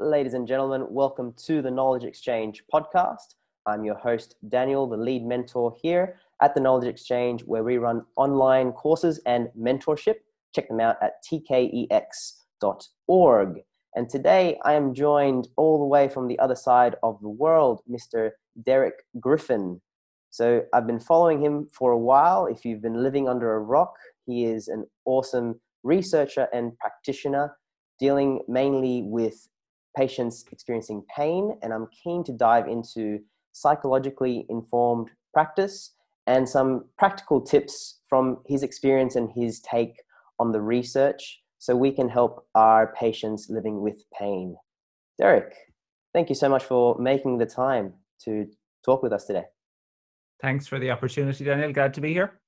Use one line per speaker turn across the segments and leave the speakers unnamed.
ladies and gentlemen. Welcome to the Knowledge Exchange podcast. I'm your host, Daniel, the lead mentor here at the Knowledge Exchange, where we run online courses and mentorship. Check them out at tkex.org. And today I am joined all the way from the other side of the world, Mr. Derek Griffin. So I've been following him for a while. If you've been living under a rock, he is an awesome researcher and practitioner dealing mainly with patients experiencing pain. And I'm keen to dive into psychologically informed practice and some practical tips from his experience and his take on the research so we can help our patients living with pain. Derek, thank you so much for making the time to talk with us today.
Thanks for the opportunity, Daniel. Glad to be here.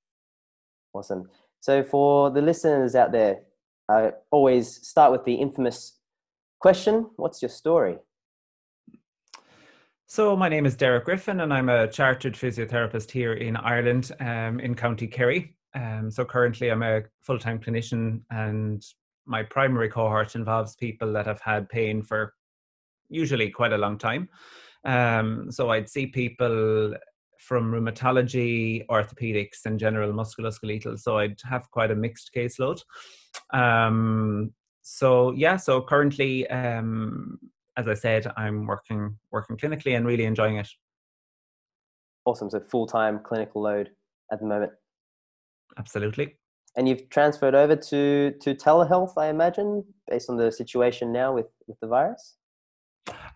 Awesome. So, for the listeners out there, I always start with the infamous question What's your story?
So, my name is Derek Griffin, and I'm a chartered physiotherapist here in Ireland um, in County Kerry. Um, so, currently, I'm a full time clinician, and my primary cohort involves people that have had pain for usually quite a long time. Um, so I'd see people from rheumatology, orthopedics, and general musculoskeletal. So I'd have quite a mixed caseload. Um, so yeah, so currently, um, as I said, I'm working working clinically and really enjoying it.
Awesome. So full time clinical load at the moment.
Absolutely.
And you've transferred over to to telehealth, I imagine, based on the situation now with with the virus.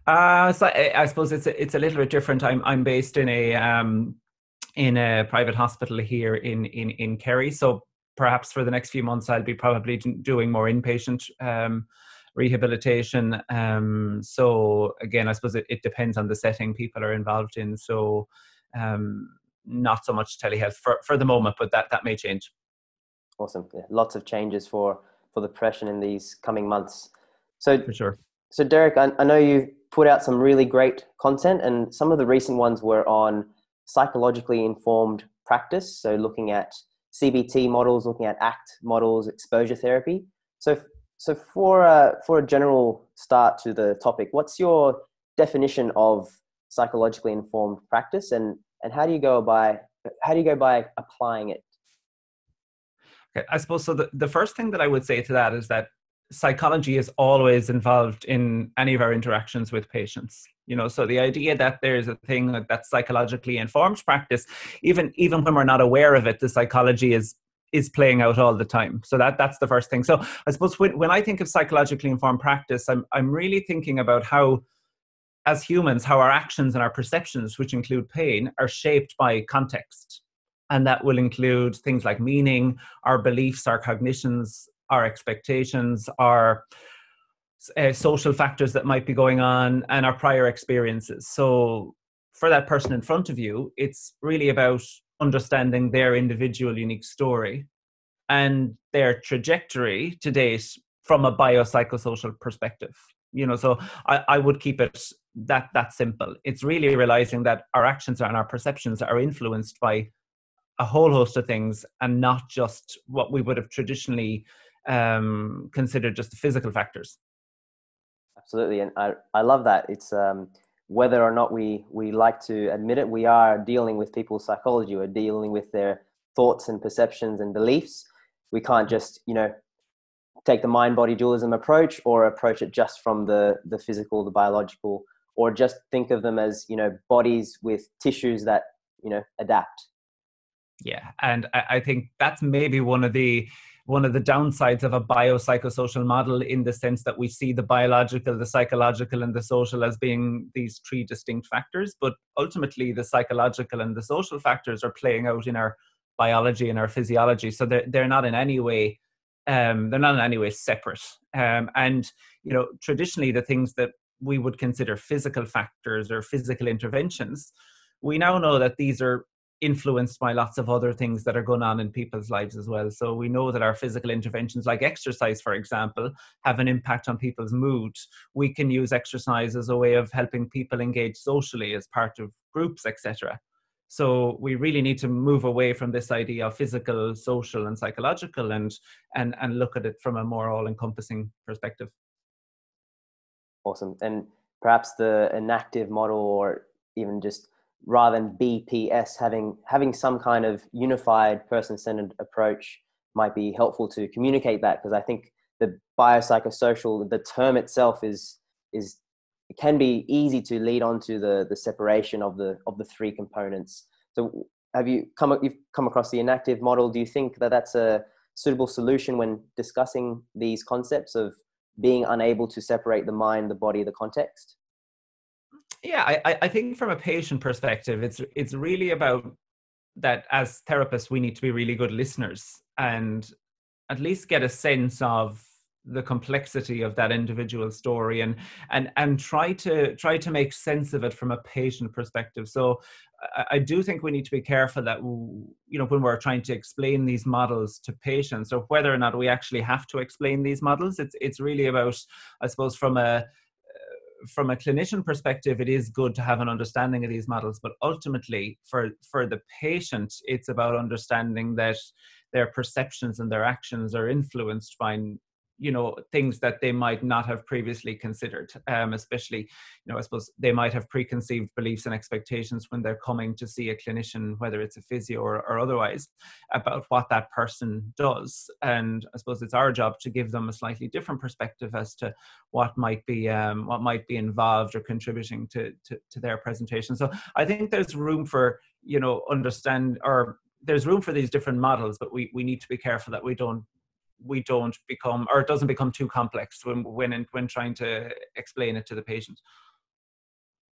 Uh, so I, I, suppose it's a, it's a little bit different. I'm I'm based in a um, in a private hospital here in in in Kerry. So perhaps for the next few months, I'll be probably doing more inpatient um, rehabilitation. Um, so again, I suppose it, it, depends on the setting people are involved in. So um, not so much telehealth for for the moment, but that that may change.
Awesome. Yeah, lots of changes for for the profession in these coming months. So
for sure
so, Derek, I, I know you put out some really great content, and some of the recent ones were on psychologically informed practice. So, looking at CBT models, looking at ACT models, exposure therapy. So, so for a, for a general start to the topic, what's your definition of psychologically informed practice, and and how do you go by how do you go by applying it?
Okay, I suppose so. The, the first thing that I would say to that is that psychology is always involved in any of our interactions with patients you know? So the idea that there's a thing that's psychologically informed practice even even when we're not aware of it the psychology is is playing out all the time. So that that's the first thing. So i suppose when, when i think of psychologically informed practice i'm i'm really thinking about how as humans how our actions and our perceptions which include pain are shaped by context. And that will include things like meaning our beliefs our cognitions our expectations, our uh, social factors that might be going on, and our prior experiences. So, for that person in front of you, it's really about understanding their individual unique story and their trajectory to date from a biopsychosocial perspective you know so I, I would keep it that that simple it's really realizing that our actions and our perceptions are influenced by a whole host of things and not just what we would have traditionally um, considered just the physical factors.
Absolutely, and I, I love that. It's um, whether or not we we like to admit it, we are dealing with people's psychology. We're dealing with their thoughts and perceptions and beliefs. We can't just you know take the mind body dualism approach or approach it just from the the physical, the biological, or just think of them as you know bodies with tissues that you know adapt.
Yeah, and I, I think that's maybe one of the one of the downsides of a biopsychosocial model in the sense that we see the biological, the psychological, and the social as being these three distinct factors. But ultimately, the psychological and the social factors are playing out in our biology and our physiology. So they're, they're not in any way um, they're not in any way separate. Um, and you know, traditionally, the things that we would consider physical factors or physical interventions, we now know that these are influenced by lots of other things that are going on in people's lives as well. So we know that our physical interventions, like exercise, for example, have an impact on people's mood. We can use exercise as a way of helping people engage socially as part of groups, etc. So we really need to move away from this idea of physical, social, and psychological, and and and look at it from a more all-encompassing perspective.
Awesome. And perhaps the enactive model or even just rather than BPS having having some kind of unified person-centered approach might be helpful to communicate that because I think the biopsychosocial the term itself is is it can be easy to lead on to the the separation of the of the three components. So have you come you've come across the enactive model? Do you think that that's a suitable solution when discussing these concepts of being unable to separate the mind, the body, the context?
Yeah, I, I think from a patient perspective, it's it's really about that as therapists we need to be really good listeners and at least get a sense of the complexity of that individual story and and and try to try to make sense of it from a patient perspective. So I, I do think we need to be careful that you know when we're trying to explain these models to patients or whether or not we actually have to explain these models it's it's really about i suppose from a from a clinician perspective, it is good to have an understanding of these models, but ultimately, for for the patient, it's about understanding that their perceptions and their actions are influenced by you know things that they might not have previously considered um, especially you know i suppose they might have preconceived beliefs and expectations when they're coming to see a clinician whether it's a physio or, or otherwise about what that person does. And i suppose it's our job to give them a slightly different perspective as to what might be um, what might be involved or contributing to, to to their presentation. So i think there's room for you know understand or there's room for these different models but we, we need to be careful that we don't we don't become or it doesn't become too complex when when when trying to explain it to the patient.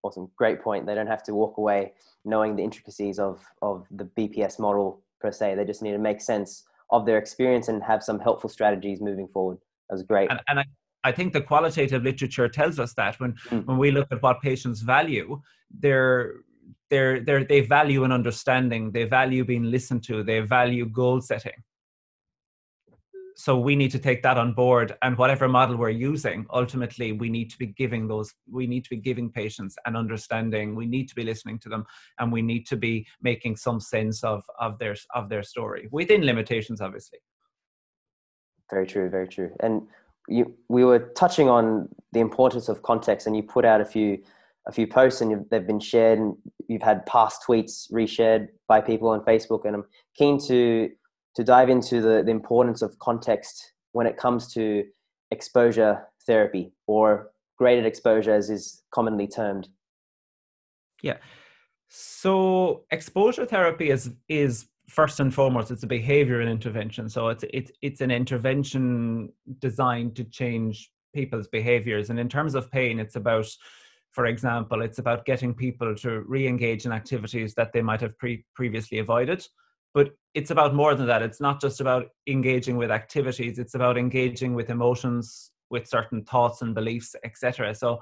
Awesome. Great point. They don't have to walk away knowing the intricacies of of the bps model per se. They just need to make sense of their experience and have some helpful strategies moving forward. That was great.
And, and I, I think the qualitative literature tells us that when mm. when we look at what patients value they're they're, they're, they value an understanding. They value being listened to. They value goal setting so we need to take that on board and whatever model we're using ultimately we need to be giving those we need to be giving patients an understanding we need to be listening to them and we need to be making some sense of of their of their story within limitations obviously.
Very true very true. And you, we were touching on the importance of context and you put out a few a few posts and they've been shared and you've had past tweets reshared by people on facebook and i'm keen to to dive into the, the importance of context when it comes to exposure therapy or graded exposure as is commonly termed.
Yeah. So exposure therapy is is first and foremost it's a behavior and intervention. So it's it's it's an intervention designed to change people's behaviors. And in terms of pain it's about for example it's about getting people to re-engage in activities that they might have pre- previously avoided but it's about more than that. It's not just about engaging with activities it's about engaging with emotions with certain thoughts and beliefs etc so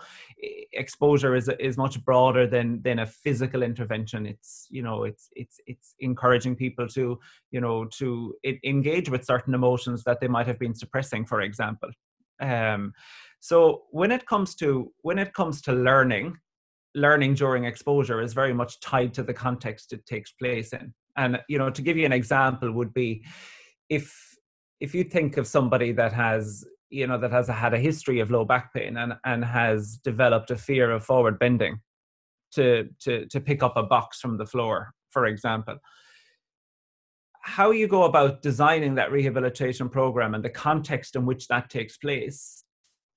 exposure is is much broader than than a physical intervention. It's you know it's it's it's encouraging people to you know to engage with certain emotions that they might have been suppressing for example. Um so when it comes to when it comes to learning learning during exposure is very much tied to the context it takes place in and you know, to give you an example, would be if if you think of somebody that has you know that has had a history of low back pain and and has developed a fear of forward bending to to to pick up a box from the floor, for example. How you go about designing that rehabilitation program and the context in which that takes place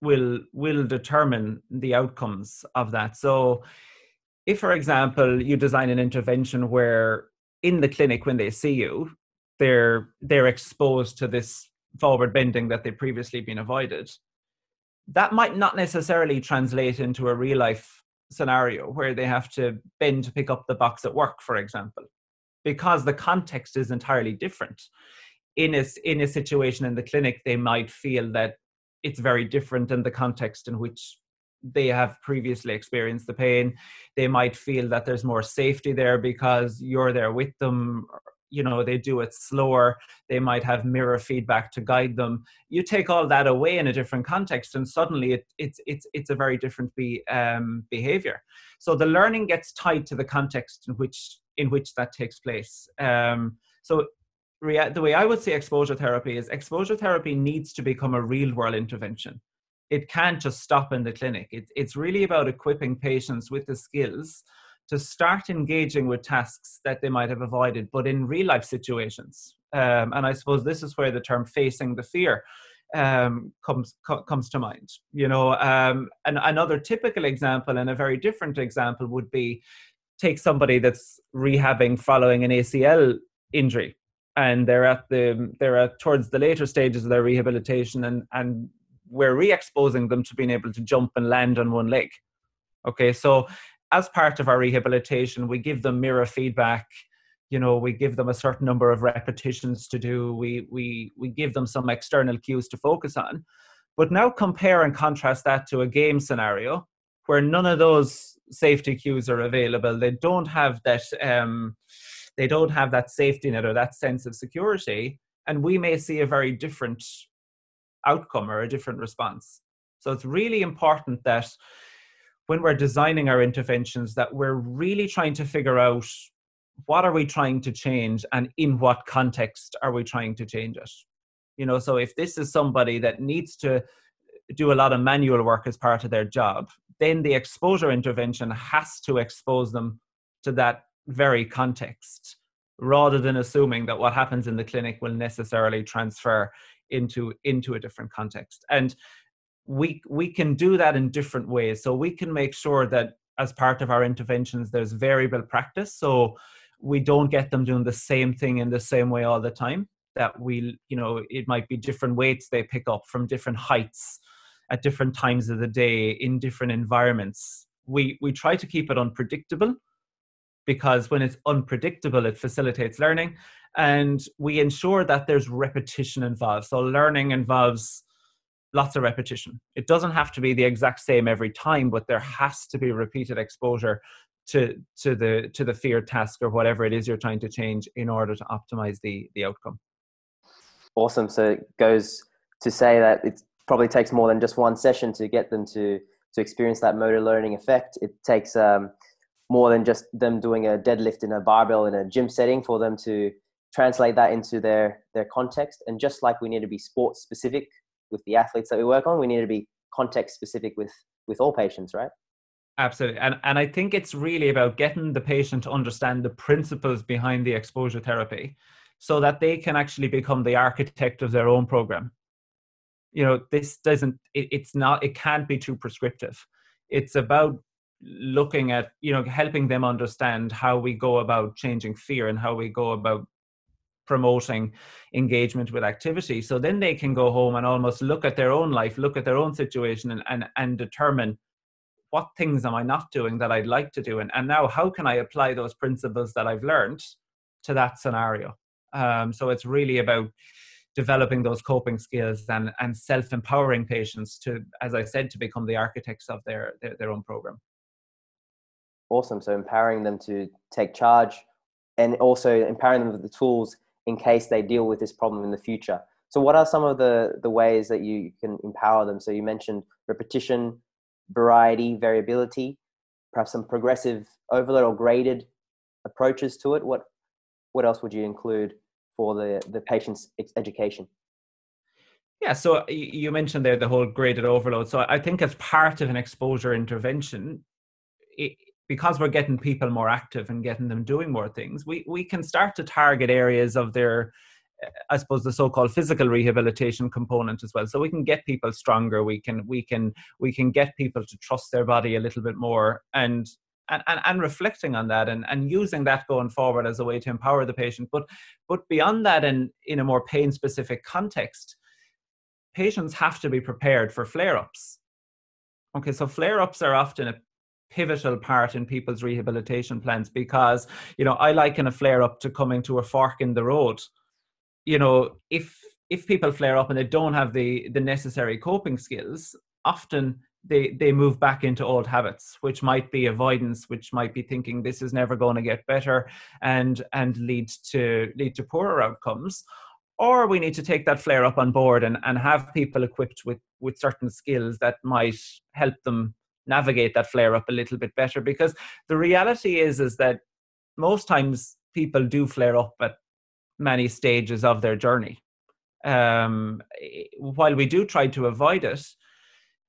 will will determine the outcomes of that. So if for example you design an intervention where in the clinic when they see you they're they're exposed to this forward bending that they've previously been avoided. That might not necessarily translate into a real life scenario where they have to bend to pick up the box at work for example because the context is entirely different. In a, in a situation in the clinic they might feel that it's very different in the context in which they have previously experienced the pain they might feel that there's more safety there because you're there with them you know they do it slower they might have mirror feedback to guide them. You take all that away in a different context and suddenly it, it's it's it's a very different be, um, behavior. So the learning gets tied to the context in which in which that takes place. Um, so the way i would say exposure therapy is exposure therapy needs to become a real world intervention it can't just stop in the clinic. It, it's really about equipping patients with the skills to start engaging with tasks that they might have avoided, but in real life situations. Um, and I suppose this is where the term facing the fear um, comes co- comes to mind. You know, um, and another typical example and a very different example would be take somebody that's rehabbing following an ACL injury, and they're at the they're at towards the later stages of their rehabilitation, and and we're re-exposing them to being able to jump and land on one leg. Okay, so as part of our rehabilitation, we give them mirror feedback. You know, we give them a certain number of repetitions to do. We we we give them some external cues to focus on. But now compare and contrast that to a game scenario where none of those safety cues are available. They don't have that. Um, they don't have that safety net or that sense of security, and we may see a very different outcome or a different response. So it's really important that when we're designing our interventions that we're really trying to figure out what are we trying to change and in what context are we trying to change it you know so if this is somebody that needs to do a lot of manual work as part of their job then the exposure intervention has to expose them to that very context rather than assuming that what happens in the clinic will necessarily transfer into into a different context. And we we can do that in different ways. So we can make sure that as part of our interventions there's variable practice. So we don't get them doing the same thing in the same way all the time that we you know it might be different weights they pick up from different heights at different times of the day in different environments. We we try to keep it unpredictable because when it's unpredictable it facilitates learning and we ensure that there's repetition involved so learning involves lots of repetition. It doesn't have to be the exact same every time, but there has to be repeated exposure to to the to the fear task or whatever it is you're trying to change in order to optimize the the outcome.
Awesome. So it goes to say that it probably takes more than just one session to get them to to experience that motor learning effect. It takes um, more than just them doing a deadlift in a barbell in a gym setting for them to translate that into their their context. And just like we need to be sports specific with the athletes that we work on we need to be context specific with with all patients right?
Absolutely. And and i think it's really about getting the patient to understand the principles behind the exposure therapy so that they can actually become the architect of their own program. You know this doesn't it, it's not it can't be too prescriptive. It's about looking at you know helping them understand how we go about changing fear and how we go about promoting engagement with activity. So then they can go home and almost look at their own life, look at their own situation, and and, and determine what things am I not doing that I'd like to do, and and now how can I apply those principles that I've learned to that scenario. Um, so it's really about developing those coping skills and and self empowering patients to, as I said, to become the architects of their, their their own program.
Awesome. So empowering them to take charge and also empowering them with the tools in case they deal with this problem in the future. So, what are some of the the ways that you can empower them? So, you mentioned repetition, variety, variability, perhaps some progressive overload or graded approaches to it. What what else would you include for the the patient's education?
Yeah, so uh, you mentioned there the whole graded overload. So I think as part of an exposure intervention, because we're getting people more active and getting them doing more things, we, we can start to target areas of their, I suppose, the so-called physical rehabilitation component as well. So we can get people stronger. We can we can we can get people to trust their body a little bit more and. And, and, and reflecting on that and, and using that going forward as a way to empower the patient. But but beyond that in, in a more pain specific context, patients have to be prepared for flare ups. Okay, so flare ups are often a pivotal part in people's rehabilitation plans because you know i liken a flare up to coming to a fork in the road. You know if if people flare up and they don't have the the necessary coping skills often they they move back into old habits which might be avoidance which might be thinking this is never going to get better and and lead to lead to poorer outcomes. Or we need to take that flare up on board and, and have people equipped with with certain skills that might help them navigate that flare up a little bit better because the reality is is that most times people do flare up at many stages of their journey um, while we do try to avoid it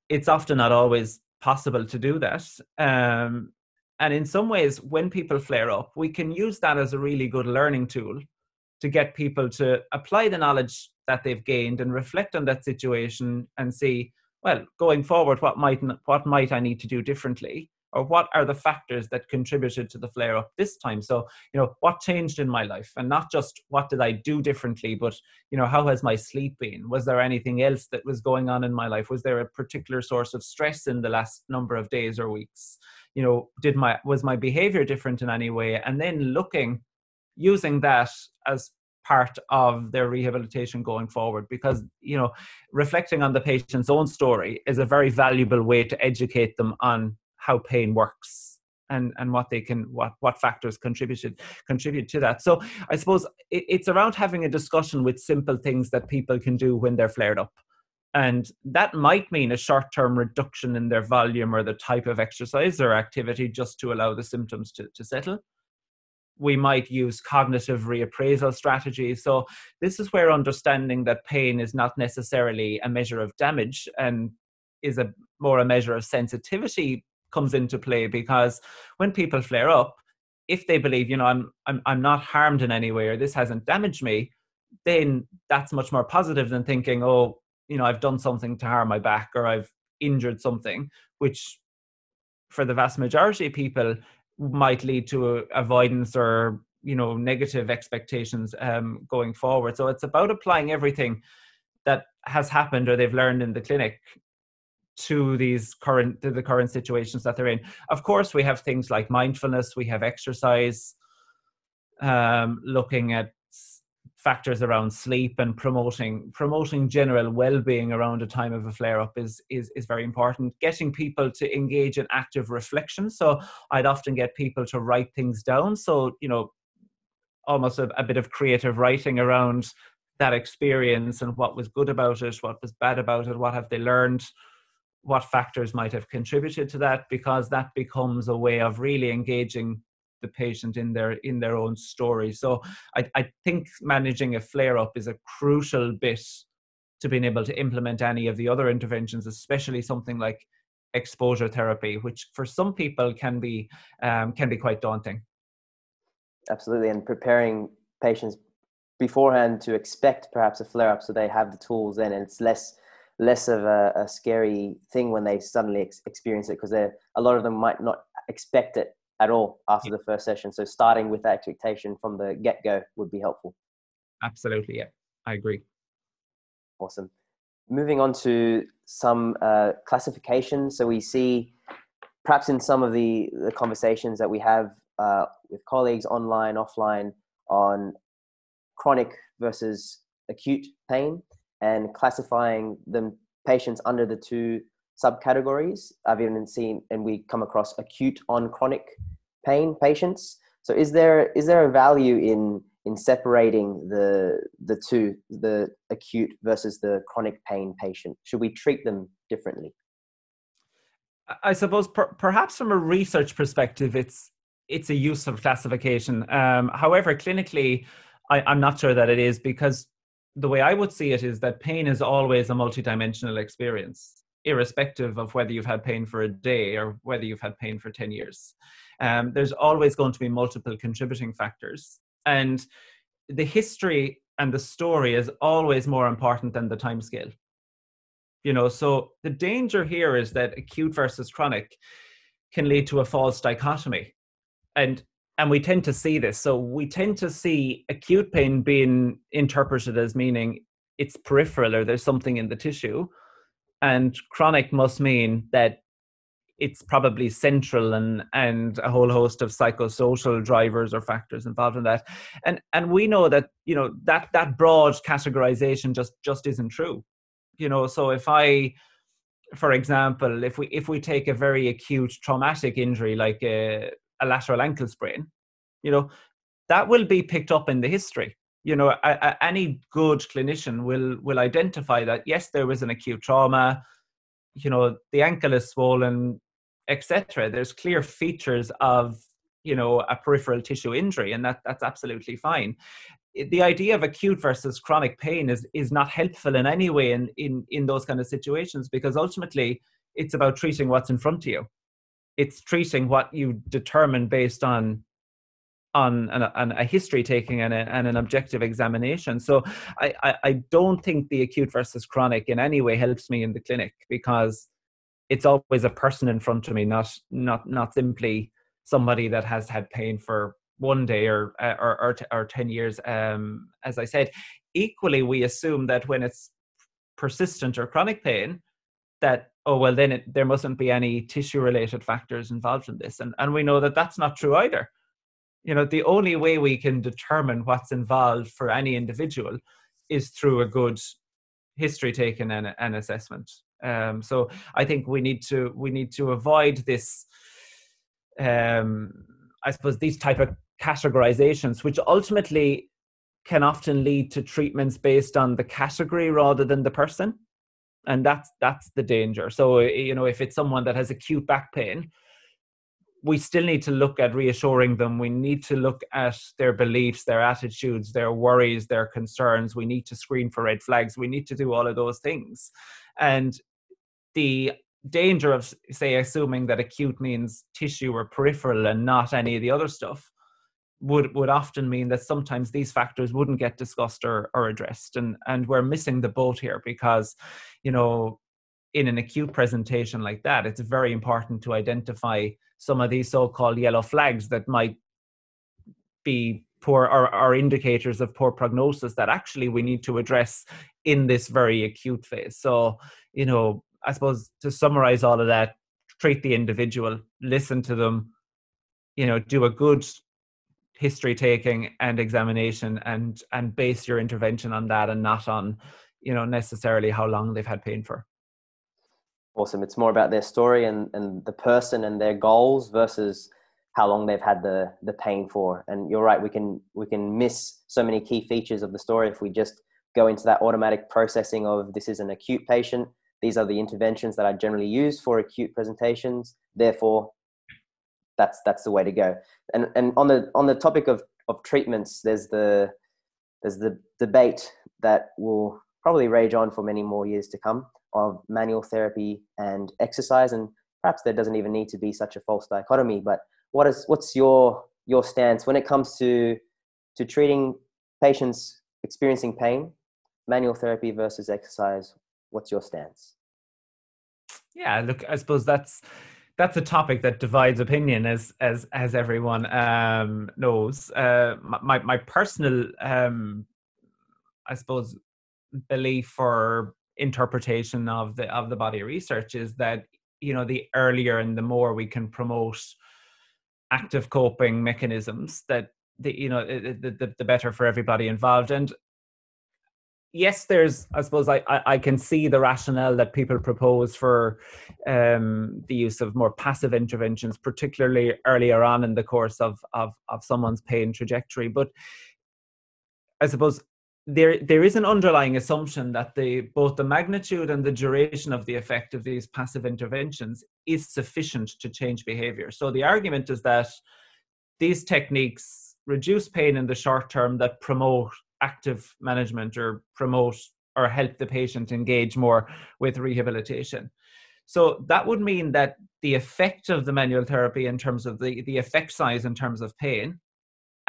it's often not always possible to do that. Um, and in some ways, when people flare up, we can use that as a really good learning tool to get people to apply the knowledge that they've gained and reflect on that situation and see, well, going forward, what might what might I need to do differently? or what are the factors that contributed to the flare up this time? So you know what changed in my life? And not just what did i do differently but you know how has my sleep been? Was there anything else that was going on in my life? Was there a particular source of stress in the last number of days or weeks? You know did my was my behavior different in any way? And then looking using that as part of their rehabilitation going forward because you know reflecting on the patient's own story is a very valuable way to educate them on how pain works and and what they can what what factors contributed contribute to that. So i suppose it, it's around having a discussion with simple things that people can do when they're flared up. And that might mean a short term reduction in their volume or the type of exercise or activity just to allow the symptoms to, to settle we might use cognitive reappraisal strategies. So, this is where understanding that pain is not necessarily a measure of damage and is a more a measure of sensitivity comes into play because when people flare up, if they believe, you know, I'm I'm I'm not harmed in any way or this hasn't damaged me, then that's much more positive than thinking, oh, you know, I've done something to harm my back or I've injured something, which for the vast majority of people might lead to avoidance or you know negative expectations um, going forward. So it's about applying everything that has happened or they've learned in the clinic to these current to the current situations that they're in of course we have things like mindfulness we have exercise um, looking at factors around sleep and promoting promoting general well-being around a time of a flare-up is, is is very important. Getting people to engage in active reflection. So i'd often get people to write things down. So you know almost a, a bit of creative writing around that experience and what was good about it what was bad about it what have they learned what factors might have contributed to that because that becomes a way of really engaging the patient in their in their own story. So i, I think managing a flare up is a crucial bit to being able to implement any of the other interventions especially something like exposure therapy which for some people can be um, can be quite daunting.
Absolutely and preparing patients beforehand to expect perhaps a flare up so they have the tools then and it's less less of a, a scary thing when they suddenly ex- experience it because a lot of them might not expect it at all after the first session. So starting with that expectation from the get go would be helpful.
Absolutely, yeah, I agree.
Awesome. Moving on to some uh, classification. So we see perhaps in some of the, the conversations that we have uh, with colleagues online, offline on chronic versus acute pain and classifying the patients under the two subcategories. I've even seen, and we come across acute on chronic pain patients. So, is there is there a value in in separating the the two, the acute versus the chronic pain patient? Should we treat them differently?
I suppose per, perhaps from a research perspective, it's it's a useful classification. Um, however, clinically, I, I'm not sure that it is because the way I would see it is that pain is always a multidimensional experience, irrespective of whether you've had pain for a day or whether you've had pain for 10 years. Um, there's always going to be multiple contributing factors. And the history and the story is always more important than the time scale. You know, so the danger here is that acute versus chronic can lead to a false dichotomy. And and we tend to see this. So we tend to see acute pain being interpreted as meaning it's peripheral or there's something in the tissue. And chronic must mean that it's probably central and and a whole host of psychosocial drivers or factors involved in that and and we know that you know that that broad categorization just just isn't true you know so if i for example if we if we take a very acute traumatic injury like a a lateral ankle sprain, you know, that will be picked up in the history. You know, a, a, any good clinician will will identify that yes, there was an acute trauma. You know, the ankle is swollen, etc. There's clear features of you know a peripheral tissue injury, and that that's absolutely fine. The idea of acute versus chronic pain is is not helpful in any way in in in those kind of situations because ultimately it's about treating what's in front of you it's treating what you determine based on on an, a history taking and, a, and, an objective examination. So I, I, I, don't think the acute versus chronic in any way helps me in the clinic because it's always a person in front of me, not not not simply somebody that has had pain for one day or or, or, or 10 years. Um, as i said equally we assume that when it's persistent or chronic pain that oh well then it, there mustn't be any tissue related factors involved in this. And and we know that that's not true either you know the only way we can determine what's involved for any individual is through a good history taken and an assessment um, so i think we need to we need to avoid this um, i suppose these type of categorizations, which ultimately can often lead to treatments based on the category rather than the person. And that's that's the danger. So you know, if it's someone that has acute back pain, we still need to look at reassuring them. We need to look at their beliefs, their attitudes, their worries, their concerns. We need to screen for red flags. We need to do all of those things. And the danger of, say, assuming that acute means tissue or peripheral and not any of the other stuff would would often mean that sometimes these factors wouldn't get discussed or, or addressed and and we're missing the boat here because you know in an acute presentation like that it's very important to identify some of these so-called yellow flags that might be poor or, or indicators of poor prognosis that actually we need to address in this very acute phase. So you know i suppose to summarize all of that treat the individual listen to them you know do a good history taking and examination and and base your intervention on that and not on you know necessarily how long they've had pain for
awesome. It's more about their story and and the person and their goals versus how long they've had the the pain for. And you're right we can we can miss so many key features of the story if we just go into that automatic processing of this is an acute patient these are the interventions that i generally use for acute presentations therefore that's that's the way to go. And and on the on the topic of of treatments, there's the there's the debate that will probably rage on for many more years to come of manual therapy and exercise and perhaps there doesn't even need to be such a false dichotomy but what is what's your your stance when it comes to to treating patients experiencing pain manual therapy versus exercise what's your stance
yeah look i suppose that's that's a topic that divides opinion, as as as everyone um, knows. Uh, my my personal, um, I suppose, belief or interpretation of the of the body of research is that you know the earlier and the more we can promote active coping mechanisms that the you know the, the, the better for everybody involved and yes, there's, I suppose, I, I, I, can see the rationale that people propose for um, the use of more passive interventions, particularly earlier on in the course of, of, of someone's pain trajectory. But I suppose there there is an underlying assumption that the both the magnitude and the duration of the effect of these passive interventions is sufficient to change behavior. So the argument is that these techniques reduce pain in the short term that promote active management or promote or help the patient engage more with rehabilitation. So that would mean that the effect of the manual therapy in terms of the, the effect size in terms of pain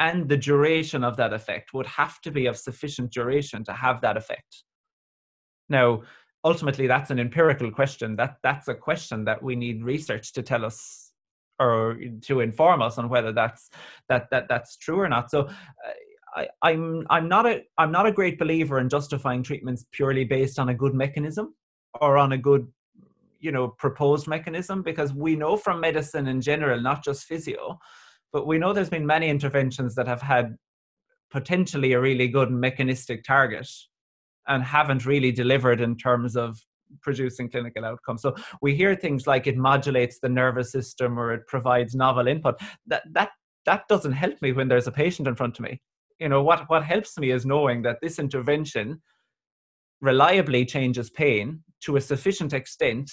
and the duration of that effect would have to be of sufficient duration to have that effect. Now, ultimately that's an empirical question. That that's a question that we need research to tell us or to inform us on whether that's that that that's true or not. So uh, I, I'm I'm not a I'm not a great believer in justifying treatments purely based on a good mechanism or on a good you know proposed mechanism because we know from medicine in general, not just physio, but we know there's been many interventions that have had potentially a really good mechanistic target and haven't really delivered in terms of producing clinical outcomes. So we hear things like it modulates the nervous system or it provides novel input. That that that doesn't help me when there's a patient in front of me you know what what helps me is knowing that this intervention reliably changes pain to a sufficient extent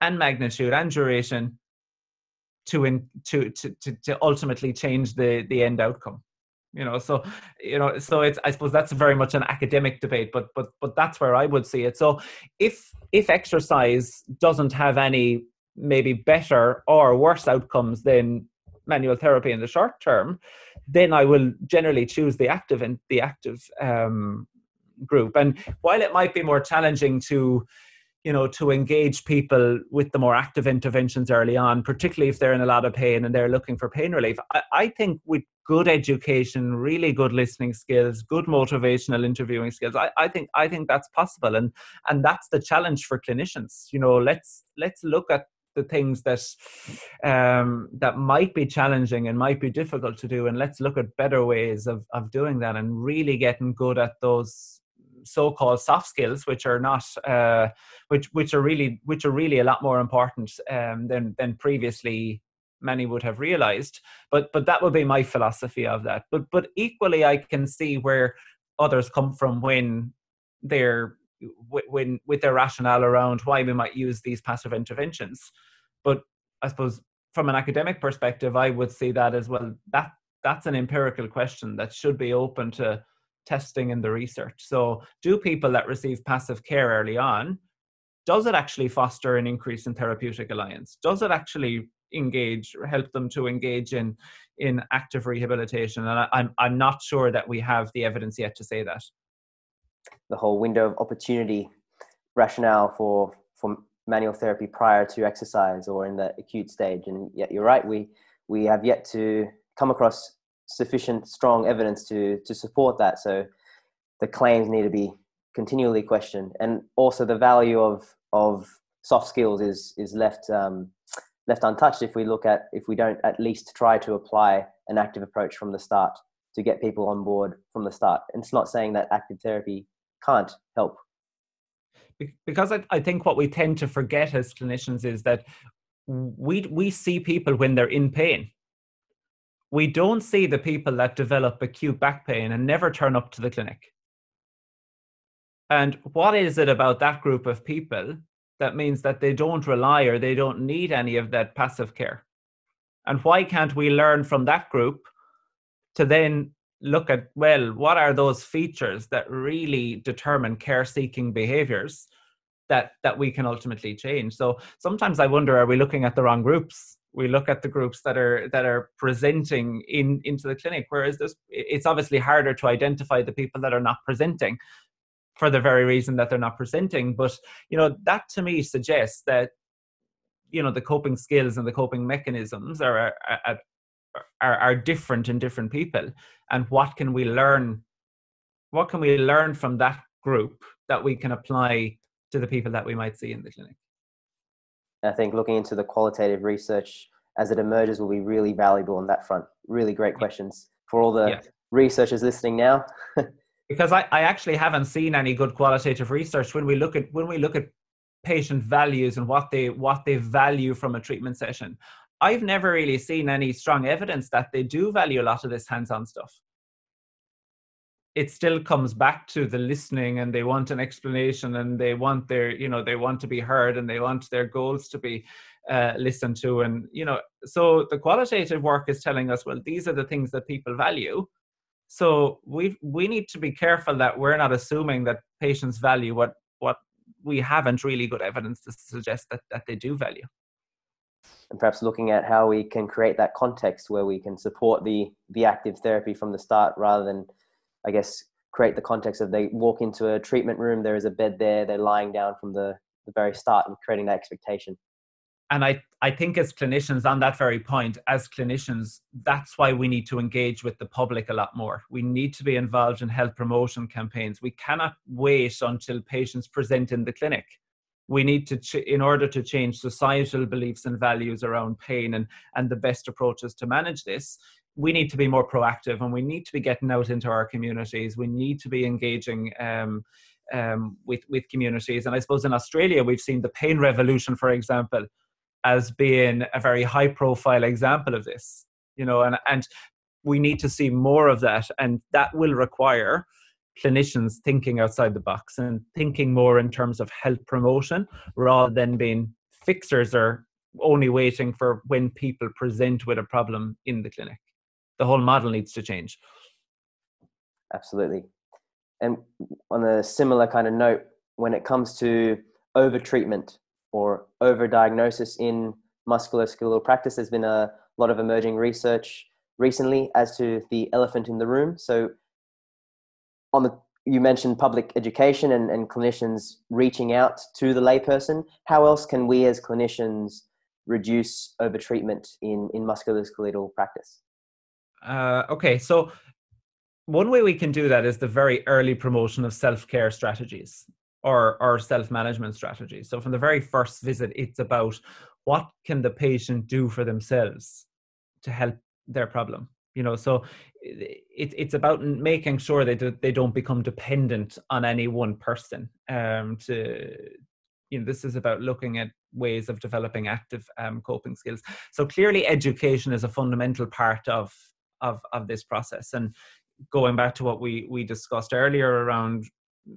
and magnitude and duration to in to to to, to ultimately change the the end outcome you know? So you know so it's i suppose that's very much an academic debate but but but that's where i would see it. So if if exercise doesn't have any maybe better or worse outcomes than manual therapy in the short term then i will generally choose the active and the active um, group. And while it might be more challenging to you know to engage people with the more active interventions early on particularly if they're in a lot of pain and they're looking for pain relief. I, I think with good education really good listening skills good motivational interviewing skills I, I think i think that's possible. And and that's the challenge for clinicians. You know let's let's look at the things that um, that might be challenging and might be difficult to do and let's look at better ways of, of doing that and really getting good at those so-called soft skills, which are not, uh, which which are really which are really a lot more important um, than than previously many would have realized. But but that would be my philosophy of that. But but equally, I can see where others come from when they're when with their rationale around why we might use these passive interventions. But I suppose from an academic perspective, I would see that as well. That that's an empirical question that should be open to testing and the research. So, do people that receive passive care early on, does it actually foster an increase in therapeutic alliance? Does it actually engage or help them to engage in in active rehabilitation? And I, I'm I'm not sure that we have the evidence yet to say that.
The whole window of opportunity rationale for for manual therapy prior to exercise or in the acute stage, and yet you're right, we we have yet to come across sufficient strong evidence to to support that. So the claims need to be continually questioned. And also the value of of soft skills is is left um, left untouched if we look at if we don't at least try to apply an active approach from the start to get people on board from the start. And it's not saying that active therapy can't help.
Because I, I think what we tend to forget as clinicians is that we we see people when they're in pain we don't see the people that develop acute back pain and never turn up to the clinic. And what is it about that group of people that means that they don't rely or they don't need any of that passive care? And why can't we learn from that group to then look at, well, what are those features that really determine care seeking behaviors that, that we can ultimately change? So sometimes I wonder, are we looking at the wrong groups? We look at the groups that are that are presenting in into the clinic whereas this it's obviously harder to identify the people that are not presenting for the very reason that they're not presenting. But you know that to me suggests that you know the coping skills and the coping mechanisms are are, are, are different in different people. And what can we learn what can we learn from that group that we can apply to the people that we might see in the clinic
I think looking into the qualitative research as it emerges will be really valuable on that front. Really great questions for all the yeah. researchers listening now.
because I, I actually haven't seen any good qualitative research when we look at when we look at patient values and what they what they value from a treatment session. I've never really seen any strong evidence that they do value a lot of this hands-on stuff it still comes back to the listening and they want an explanation and they want their you know they want to be heard and they want their goals to be uh, listened to. And you know so the qualitative work is telling us well these are the things that people value. So we we need to be careful that we're not assuming that patients value what what we haven't really good evidence to suggest that that they do value.
And perhaps looking at how we can create that context where we can support the the active therapy from the start rather than I guess, create the context of they walk into a treatment room, there is a bed there, they're lying down from the, the very start and creating that expectation.
And I, I think as clinicians, on that very point, as clinicians, that's why we need to engage with the public a lot more. We need to be involved in health promotion campaigns. We cannot wait until patients present in the clinic we need to ch- in order to change societal beliefs and values around pain and and the best approaches to manage this we need to be more proactive and we need to be getting out into our communities. We need to be engaging um, um, with with communities. And I suppose in Australia we've seen the pain revolution, for example, as being a very high profile example of this. You know, and and we need to see more of that, and that will require clinicians thinking outside the box and thinking more in terms of health promotion rather than being fixers or only waiting for when people present with a problem in the clinic the whole model needs to change
Absolutely. And on a similar kind of note, when it comes to over treatment or over diagnosis in musculoskeletal practice, there's been a lot of emerging research recently as to the elephant in the room. So, on the you mentioned public education and, and clinicians reaching out to the layperson. How else can we as clinicians reduce overtreatment in, in musculoskeletal practice?
Uh, okay, so one way we can do that is the very early promotion of self-care strategies or, or self-management strategies. So from the very first visit, it's about what can the patient do for themselves to help their problem you know so it, it's about making sure that they, they don't become dependent on any one person um to you know this is about looking at ways of developing active um, coping skills so clearly education is a fundamental part of of of this process. And going back to what we we discussed earlier around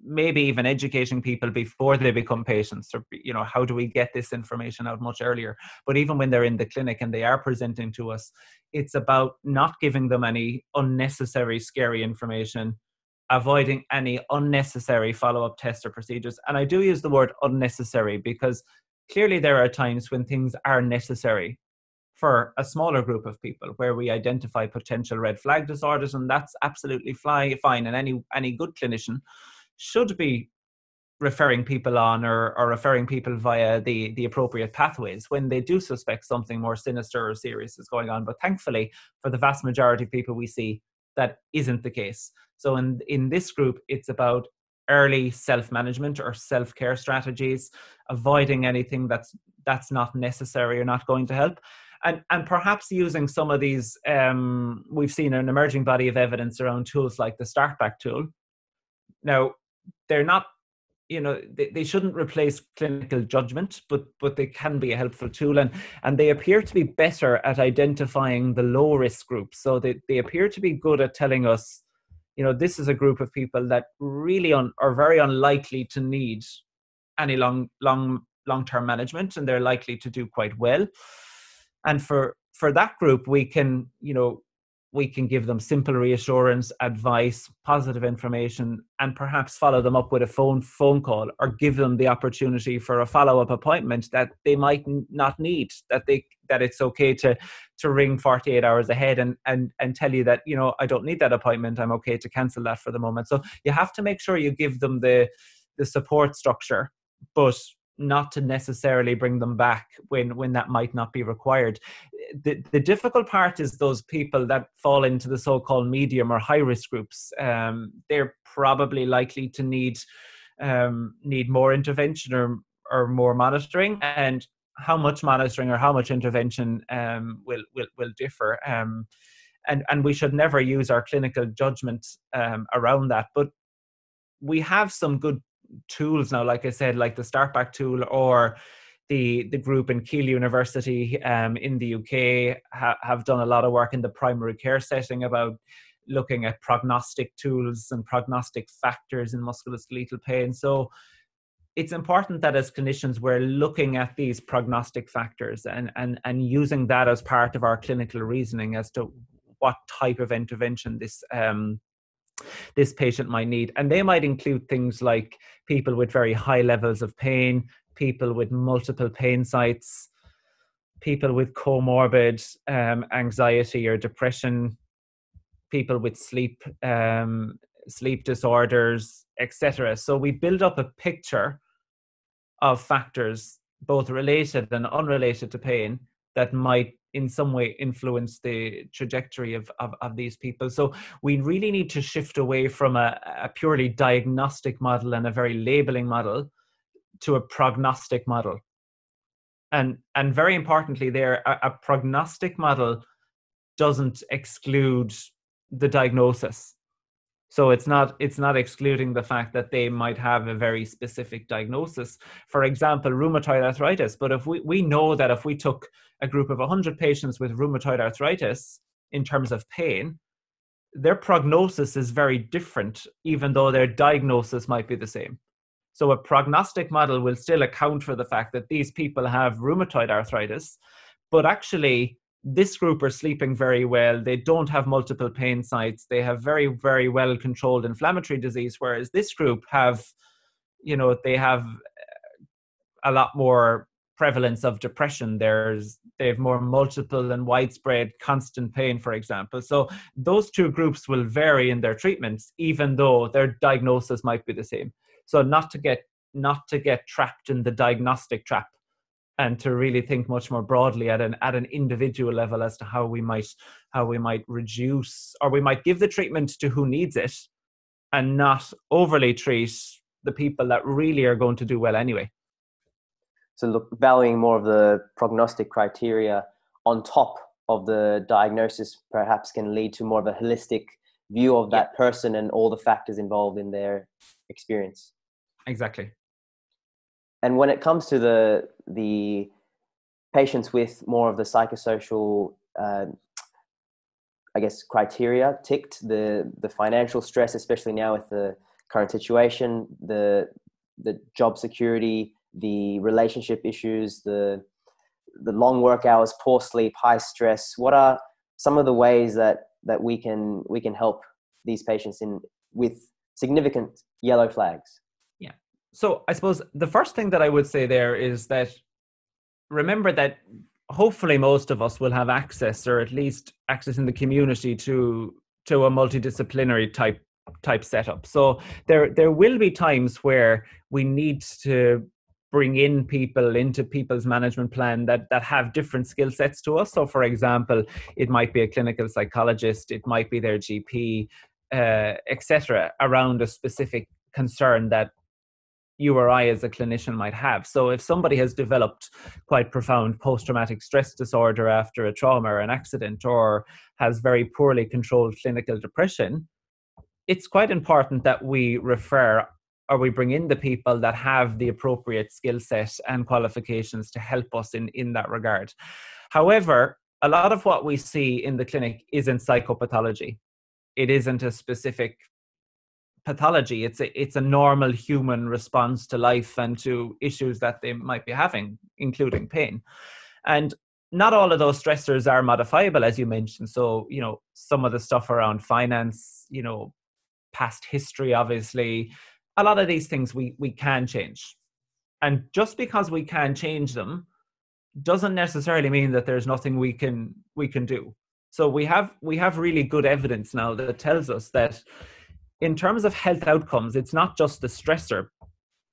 maybe even educating people before they become patients or you know how do we get this information out much earlier? But even when they're in the clinic and they are presenting to us it's about not giving them any unnecessary scary information avoiding any unnecessary follow-up tests or procedures. And i do use the word unnecessary because clearly there are times when things are necessary for a smaller group of people where we identify potential red flag disorders and that's absolutely fly, fine and any any good clinician should be referring people on or, or referring people via the, the appropriate pathways when they do suspect something more sinister or serious is going on. But thankfully, for the vast majority of people we see, that isn't the case. So in, in this group, it's about early self-management or self-care strategies, avoiding anything that's that's not necessary or not going to help. And, and perhaps using some of these, um, we've seen an emerging body of evidence around tools like the StartBack tool. Now, they're not you know they, they shouldn't replace clinical judgment but but they can be a helpful tool. And and they appear to be better at identifying the low risk groups so they, they appear to be good at telling us you know this is a group of people that really un, are very unlikely to need any long long long term management and they're likely to do quite well and for for that group we can you know we can give them simple reassurance, advice, positive information, and perhaps follow them up with a phone phone call or give them the opportunity for a follow up appointment that they might not need. That they that it's okay to to ring 48 hours ahead and and and tell you that you know I don't need that appointment. I'm okay to cancel that for the moment. So you have to make sure you give them the the support structure, but not to necessarily bring them back when when that might not be required. The, the difficult part is those people that fall into the so-called medium or high risk groups. Um, they're probably likely to need um, need more intervention or or more monitoring and how much monitoring or how much intervention um, will, will will differ. Um, and and we should never use our clinical judgment um, around that but we have some good tools now, like I said, like the Startback tool or the the group in Keele University um, in the UK ha- have done a lot of work in the primary care setting about looking at prognostic tools and prognostic factors in musculoskeletal pain. So it's important that as clinicians we're looking at these prognostic factors and, and, and using that as part of our clinical reasoning as to what type of intervention this um, this patient might need. And they might include things like people with very high levels of pain, people with multiple pain sites, people with comorbid um, anxiety or depression, people with sleep um, sleep disorders, etc. So we build up a picture of factors, both related and unrelated to pain, that might in some way influence the trajectory of, of, of, these people. So we really need to shift away from a, a purely diagnostic model and a very labeling model to a prognostic model. And, and very importantly there, a, a prognostic model doesn't exclude the diagnosis so it's not it's not excluding the fact that they might have a very specific diagnosis. For example rheumatoid arthritis. But if we, we know that if we took a group of 100 patients with rheumatoid arthritis in terms of pain their prognosis is very different even though their diagnosis might be the same. So a prognostic model will still account for the fact that these people have rheumatoid arthritis but actually this group are sleeping very well. They don't have multiple pain sites. They have very very well controlled inflammatory disease whereas this group have you know they have uh, a lot more prevalence of depression. There's they have more multiple and widespread constant pain for example. So those two groups will vary in their treatments even though their diagnosis might be the same. So not to get not to get trapped in the diagnostic trap and to really think much more broadly at an at an individual level as to how we might how we might reduce or we might give the treatment to who needs it and not overly treat the people that really are going to do well anyway.
So look valuing more of the prognostic criteria on top of the diagnosis perhaps can lead to more of a holistic view of that yeah. person and all the factors involved in their experience.
Exactly
and when it comes to the the patients with more of the psychosocial uh, I guess criteria ticked the the financial stress, especially now with the current situation, the the job security, the relationship issues, the the long work hours, poor sleep, high stress. What are some of the ways that that we can we can help these patients in with significant yellow flags?
So I suppose the first thing that I would say there is that remember that hopefully most of us will have access or at least access in the community to to a multidisciplinary type type setup. So there there will be times where we need to bring in people into people's management plan that that have different skill sets to us so for example it might be a clinical psychologist it might be their gp uh, etc around a specific concern that you or I as a clinician might have. So if somebody has developed quite profound post-traumatic stress disorder after a trauma or an accident or has very poorly controlled clinical depression, it's quite important that we refer or we bring in the people that have the appropriate skill set and qualifications to help us in, in that regard. However, a lot of what we see in the clinic isn't psychopathology. It isn't a specific pathology. It's a it's a normal human response to life and to issues that they might be having, including pain. And not all of those stressors are modifiable, as you mentioned. So, you know, some of the stuff around finance, you know, past history, obviously, a lot of these things we we can change and just because we can change them doesn't necessarily mean that there's nothing we can we can do so we have we have really good evidence now that tells us that in terms of health outcomes it's not just the stressor.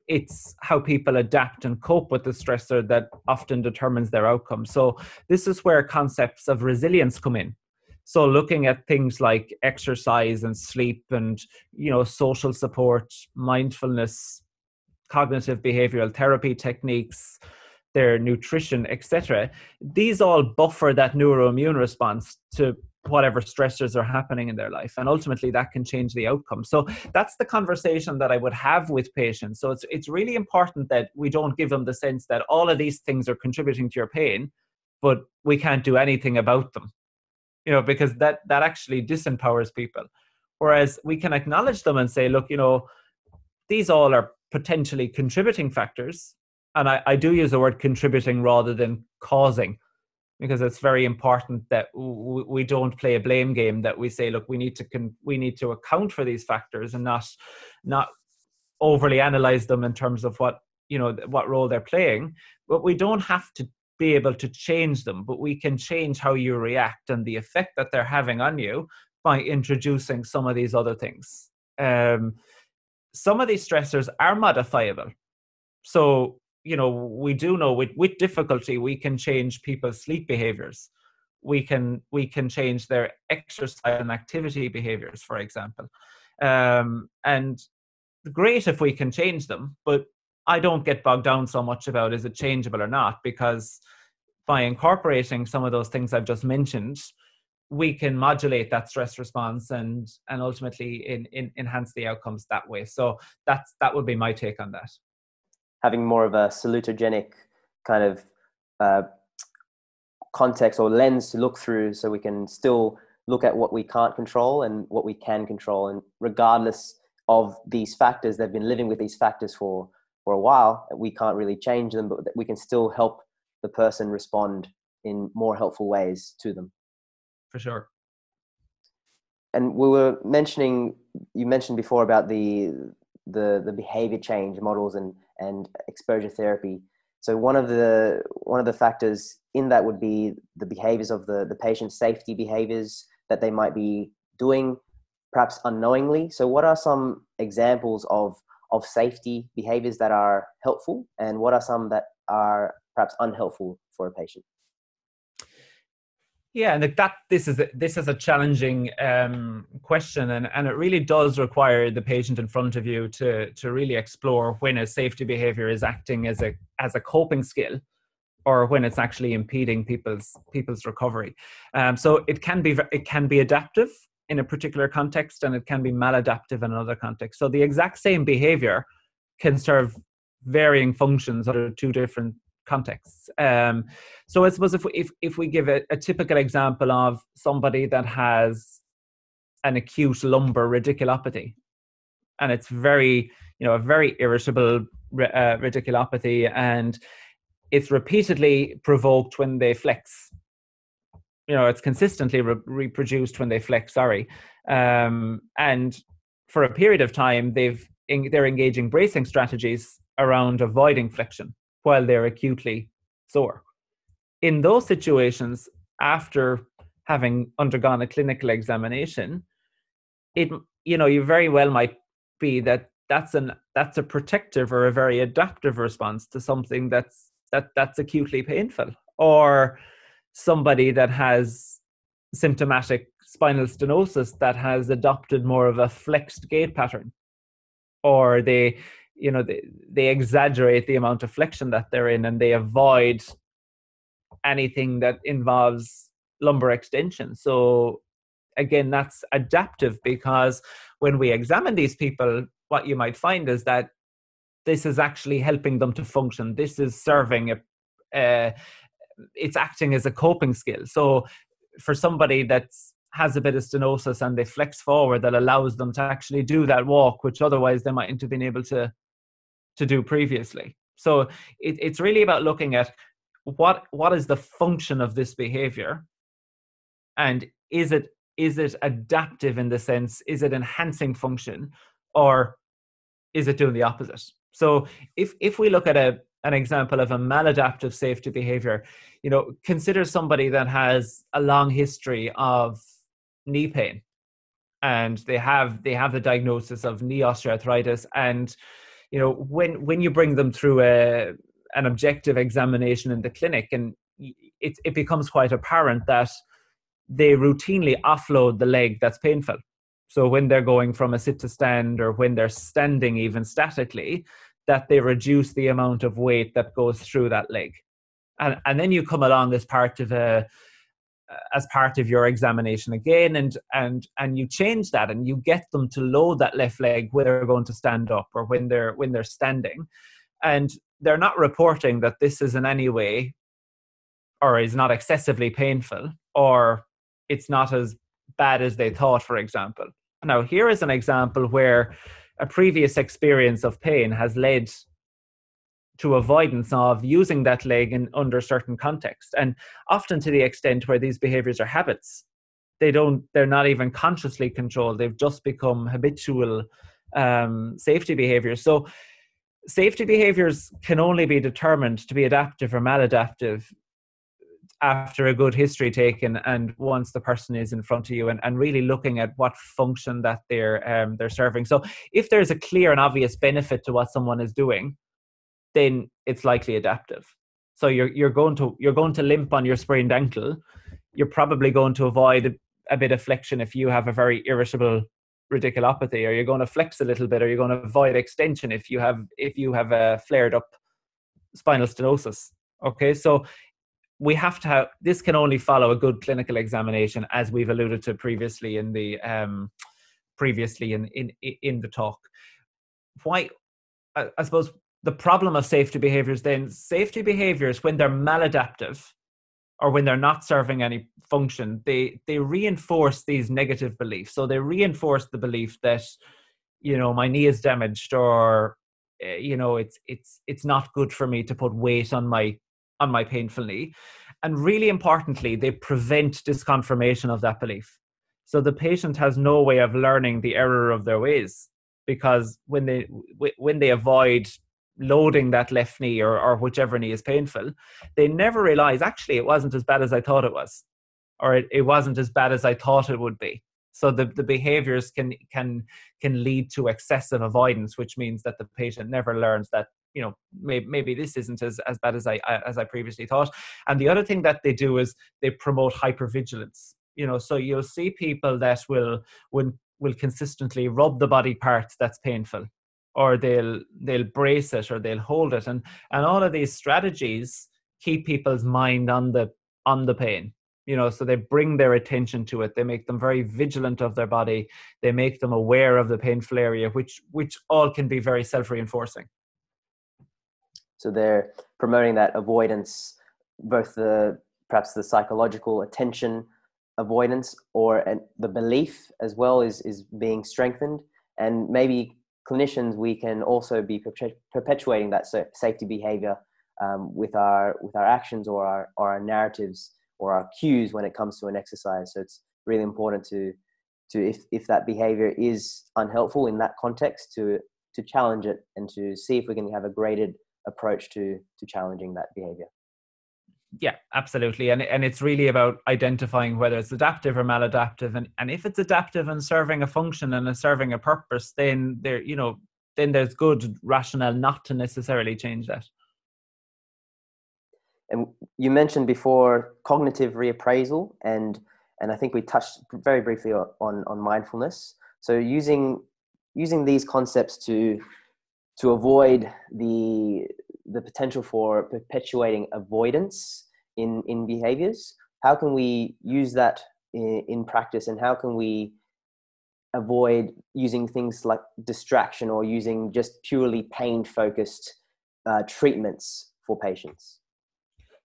It's how people adapt and cope with the stressor that often determines their outcome. So this is where concepts of resilience come in. So looking at things like exercise and sleep and you know social support mindfulness cognitive behavioral therapy techniques their nutrition etc these all buffer that neuroimmune response to whatever stressors are happening in their life and ultimately that can change the outcome. So that's the conversation that i would have with patients. So it's it's really important that we don't give them the sense that all of these things are contributing to your pain but we can't do anything about them you know because that that actually disempowers people. Whereas we can acknowledge them and say look you know these all are potentially contributing factors and I, I do use the word contributing rather than causing because it's very important that we don't play a blame game that we say look we need to con- we need to account for these factors and not not overly analyze them in terms of what you know what role they're playing but we don't have to be able to change them, but we can change how you react and the effect that they're having on you by introducing some of these other things. Um, some of these stressors are modifiable. So, you know, we do know with, with difficulty we can change people's sleep behaviors. We can we can change their exercise and activity behaviors, for example. Um, and great if we can change them, but I don't get bogged down so much about is it changeable or not because by incorporating some of those things I've just mentioned, we can modulate that stress response and and ultimately in, in, enhance the outcomes that way. So that's that would be my take on that.
Having more of a salutogenic kind of uh, context or lens to look through, so we can still look at what we can't control and what we can control, and regardless of these factors, they've been living with these factors for for a while. We can't really change them, but we can still help the person respond in more helpful ways to them.
For sure.
And we were mentioning, you mentioned before about the the the behavior change models and and exposure therapy. So one of the one of the factors in that would be the behaviors of the the patient safety behaviors that they might be doing perhaps unknowingly. So what are some examples of of safety behaviors that are helpful and what are some that are perhaps unhelpful for a patient?
Yeah, and that this is a, this is a challenging um, question, and, and it really does require the patient in front of you to to really explore when a safety behavior is acting as a as a coping skill, or when it's actually impeding people's people's recovery. Um, so it can be it can be adaptive in a particular context, and it can be maladaptive in another context. So the exact same behavior can serve varying functions under two different contexts. Um, so I suppose if we, if, if we give a, a typical example of somebody that has an acute lumbar radiculopathy, and it's very, you know, a very irritable uh, radiculopathy, and it's repeatedly provoked when they flex. You know, it's consistently re- reproduced when they flex. Sorry, um, and for a period of time, they've in, they're engaging bracing strategies around avoiding flexion while they're acutely sore. In those situations, after having undergone a clinical examination, it you know you very well might be that that's an that's a protective or a very adaptive response to something that's that that's acutely painful or somebody that has symptomatic spinal stenosis that has adopted more of a flexed gait pattern or they you know they, they exaggerate the amount of flexion that they're in and they avoid anything that involves lumbar extension. So again that's adaptive because when we examine these people what you might find is that this is actually helping them to function. This is serving a uh, it's acting as a coping skill. So for somebody that's has a bit of stenosis and they flex forward that allows them to actually do that walk which otherwise they mightn't have been able to to do previously. So it, it's really about looking at what what is the function of this behavior, and is it is it adaptive in the sense is it enhancing function, or is it doing the opposite? So if if we look at a an example of a maladaptive safety behavior, you know, consider somebody that has a long history of knee pain and they have they have the diagnosis of knee osteoarthritis and you know when when you bring them through a an objective examination in the clinic and it, it becomes quite apparent that they routinely offload the leg that's painful. So when they're going from a sit to stand or when they're standing even statically that they reduce the amount of weight that goes through that leg. And and then you come along as part of a as part of your examination again and and and you change that and you get them to load that left leg when they're going to stand up or when they're when they're standing. And they're not reporting that this is in any way or is not excessively painful or it's not as bad as they thought for example. Now here is an example where a previous experience of pain has led to avoidance of using that leg in under certain context. And often to the extent where these behaviors are habits they don't they're not even consciously controlled. They've just become habitual um, safety behaviors. So safety behaviors can only be determined to be adaptive or maladaptive after a good history taken and once the person is in front of you and, and really looking at what function that they're um, they're serving. So if there's a clear and obvious benefit to what someone is doing then it's likely adaptive. So you're you're going to you're going to limp on your sprained ankle. You're probably going to avoid a, bit of flexion if you have a very irritable radiculopathy, or you're going to flex a little bit, or you're going to avoid extension if you have if you have a flared up spinal stenosis. Okay, so we have to have this can only follow a good clinical examination, as we've alluded to previously in the um, previously in in in the talk. Why? I suppose the problem of safety behaviors then safety behaviors when they're maladaptive or when they're not serving any function they they reinforce these negative beliefs so they reinforce the belief that you know my knee is damaged or eh, you know it's it's it's not good for me to put weight on my on my painful knee and really importantly, they prevent disconfirmation of that belief. So the patient has no way of learning the error of their ways because when they when they avoid loading that left knee or, or whichever knee is painful, they never realize actually it wasn't as bad as I thought it was, or it, it wasn't as bad as I thought it would be. So the, the behaviors can can can lead to excessive avoidance, which means that the patient never learns that you know maybe, maybe this isn't as, as bad as I as I previously thought. And the other thing that they do is they promote hypervigilance. You know, so you'll see people that will will will consistently rub the body parts that's painful or they'll they'll brace it or they'll hold it. And and all of these strategies keep people's mind on the on the pain you know so they bring their attention to it. They make them very vigilant of their body. They make them aware of the painful area which which all can be very self-reinforcing.
So they're promoting that avoidance both the perhaps the psychological attention avoidance or the belief as well is is being strengthened. And maybe clinicians we can also be perpetuating that safety behavior um, with our with our actions or our or our narratives or our cues when it comes to an exercise. So it's really important to to if, if that behavior is unhelpful in that context to to challenge it and to see if we can have a graded approach to to challenging that behavior
yeah absolutely. And and it's really about identifying whether it's adaptive or maladaptive. And and if it's adaptive and serving a function and serving a purpose then there you know then there's good rationale not to necessarily change that.
And you mentioned before cognitive reappraisal and and i think we touched very briefly on on mindfulness. So using using these concepts to to avoid the the potential for perpetuating avoidance in in behaviors? How can we use that in, in practice and how can we avoid using things like distraction or using just purely pain focused uh, treatments for patients?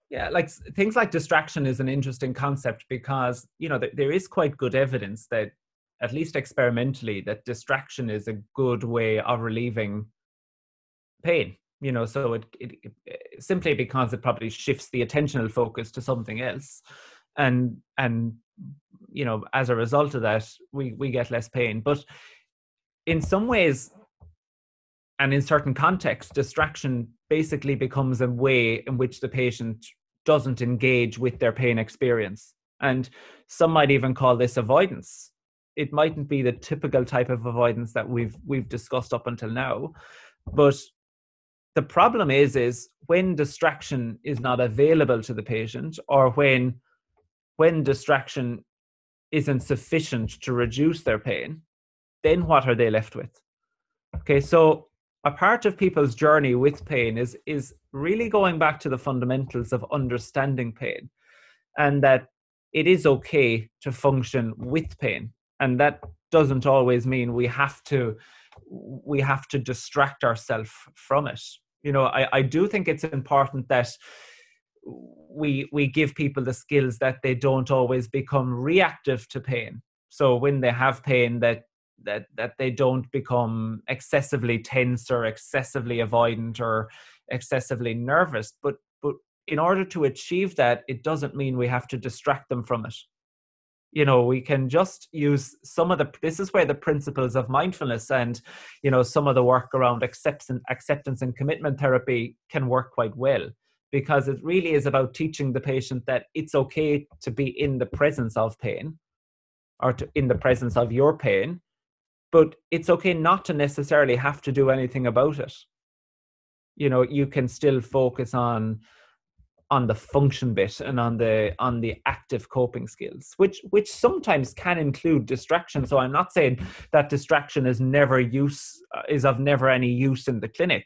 Yeah like things like distraction is an interesting concept because you know there is quite good evidence that at least experimentally that distraction is a good way of relieving pain you know so it, it, it, simply because it probably shifts the attentional focus to something else. And and you know as a result of that we we get less pain. But in some ways and in certain contexts distraction basically becomes a way in which the patient doesn't engage with their pain experience. And some might even call this avoidance. It mightn't be the typical type of avoidance that we've we've discussed up until now but the problem is is when distraction is not available to the patient or when when distraction isn't sufficient to reduce their pain then what are they left with? Okay so a part of people's journey with pain is is really going back to the fundamentals of understanding pain and that it is okay to function with pain. And that doesn't always mean we have to we have to distract ourselves from it you know I, I do think it's important that we we give people the skills that they don't always become reactive to pain. So when they have pain that that that they don't become excessively tense or excessively avoidant or excessively nervous but but in order to achieve that it doesn't mean we have to distract them from it you know we can just use some of the this is where the principles of mindfulness and you know some of the work around acceptance acceptance and commitment therapy can work quite well. Because it really is about teaching the patient that it's okay to be in the presence of pain or to, in the presence of your pain but it's okay not to necessarily have to do anything about it. You know you can still focus on on the function bit and on the on the active coping skills which which sometimes can include distraction. So i'm not saying that distraction is never use uh, is of never any use in the clinic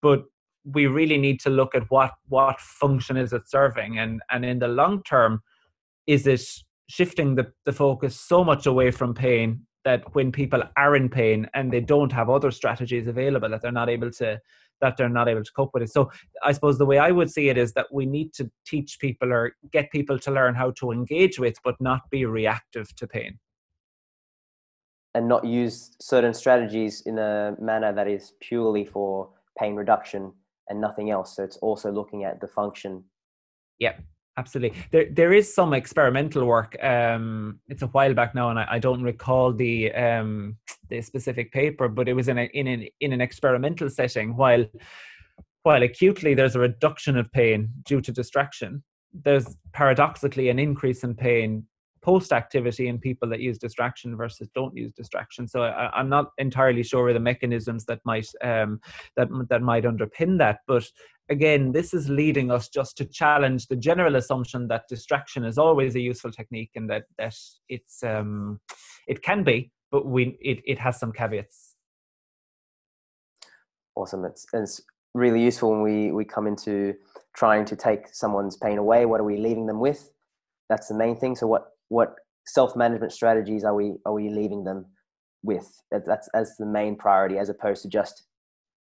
but we really need to look at what what function is it serving? And and in the long term is it shifting the, the focus so much away from pain that when people are in pain and they don't have other strategies available that they're not able to that they're not able to cope with it. So I suppose the way I would see it is that we need to teach people or get people to learn how to engage with, but not be reactive to pain.
And not use certain strategies in a manner that is purely for pain reduction and nothing else. So it's also looking at the function.
Yeah, absolutely. There, there is some experimental work. Um, it's a while back now, and I, I don't recall the um, the specific paper, but it was in a, in an in an experimental setting. While while acutely there's a reduction of pain due to distraction, there's paradoxically an increase in pain post activity in people that use distraction versus don't use distraction. So I, am not entirely sure of the mechanisms that might um, that that might underpin that, but again, this is leading us just to challenge the general assumption that distraction is always a useful technique and that that it's um, it can be, but we it, it has some caveats.
Awesome. It's, it's really useful when we, we come into trying to take someone's pain away. What are we leaving them with? That's the main thing. So what what self management strategies are we are we leaving them with? That's as the main priority, as opposed to just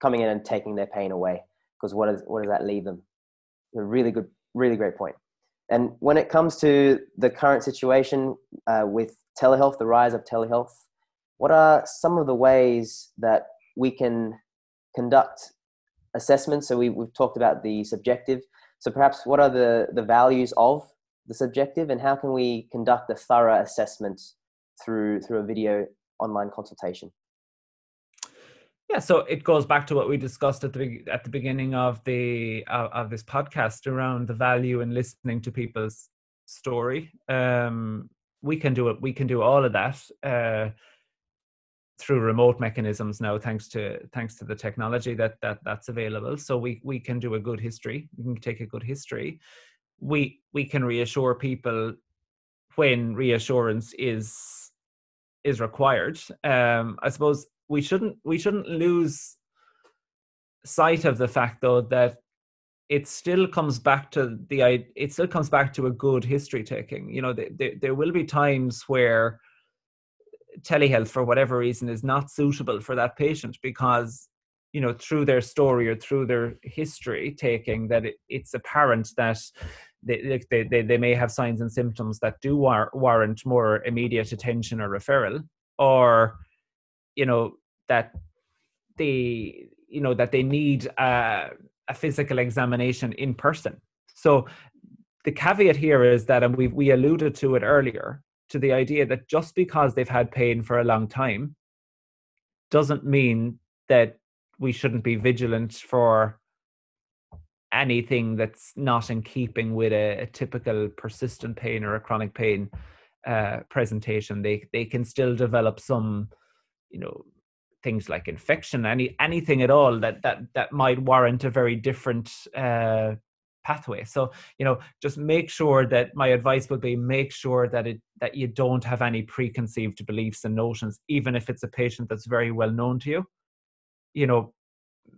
coming in and taking their pain away because what, is, what does that leave them? A really good, really great point. And when it comes to the current situation uh, with telehealth, the rise of telehealth, what are some of the ways that we can conduct assessments? So we, we've talked about the subjective. So perhaps what are the, the values of the subjective and how can we conduct a thorough assessment through, through a video online consultation?
Yeah, so it goes back to what we discussed at the at the beginning of the uh, of this podcast around the value in listening to people's story. Um, we can do it. We can do all of that uh, through remote mechanisms now, thanks to thanks to the technology that that that's available. So we we can do a good history. We can take a good history. We we can reassure people when reassurance is is required. Um, I suppose we shouldn't we shouldn't lose sight of the fact though that it still comes back to the it still comes back to a good history taking. You know there, there will be times where telehealth for whatever reason is not suitable for that patient because you know through their story or through their history taking that it, it's apparent that they, they, they, they may have signs and symptoms that do war- warrant more immediate attention or referral or you know that they you know that they need a, a physical examination in person so the caveat here is that and we we alluded to it earlier to the idea that just because they've had pain for a long time doesn't mean that we shouldn't be vigilant for anything that's not in keeping with a, a typical persistent pain or a chronic pain uh, presentation. They they can still develop some, you know, things like infection, any anything at all that that that might warrant a very different uh, pathway. So you know, just make sure that my advice would be make sure that it that you don't have any preconceived beliefs and notions, even if it's a patient that's very well known to you. You know,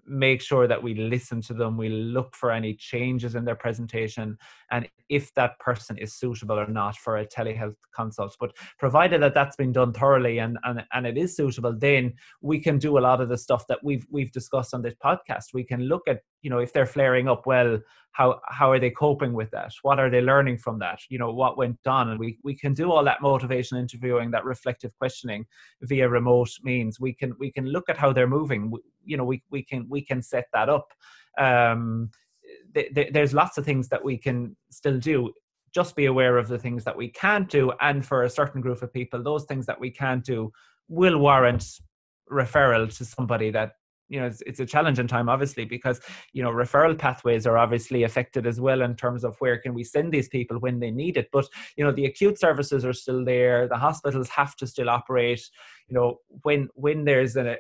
make sure that we listen to them we look for any changes in their presentation and if that person is suitable or not for a telehealth consult. But provided that that's been done thoroughly and and, and it is suitable then we can do a lot of the stuff that we've we've discussed on this podcast. We can look at you know if they're flaring up well how how are they coping with that? What are they learning from that? You know what went on? And we we can do all that motivation interviewing that reflective questioning via remote means. We can we can look at how they're moving. You know we we can we can set that up. Um th- th- there's lots of things that we can still do. Just be aware of the things that we can't do and for a certain group of people those things that we can't do will warrant referral to somebody that you know it's, it's a challenging time obviously because you know referral pathways are obviously affected as well in terms of where can we send these people when they need it. But you know the acute services are still there. The hospitals have to still operate. You know when when there's a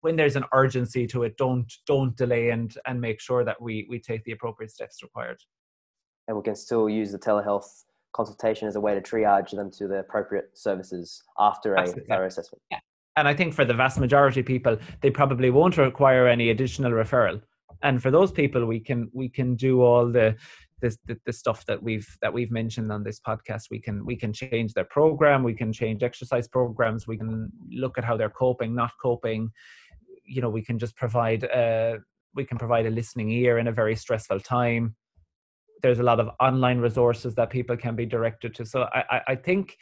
when there's an urgency to it don't don't delay and and make sure that we we take the appropriate steps required.
And we can still use the telehealth consultation as a way to triage them to the appropriate services after a Absolutely. thorough assessment.
Yeah and I think for the vast majority of people, they probably won't require any additional referral. And for those people, we can we can do all the the, the, stuff that we've that we've mentioned on this podcast. We can we can change their program, we can change exercise programs, we can look at how they're coping, not coping. You know, we can just provide a we can provide a listening ear in a very stressful time. There's a lot of online resources that people can be directed to. So I, I, I think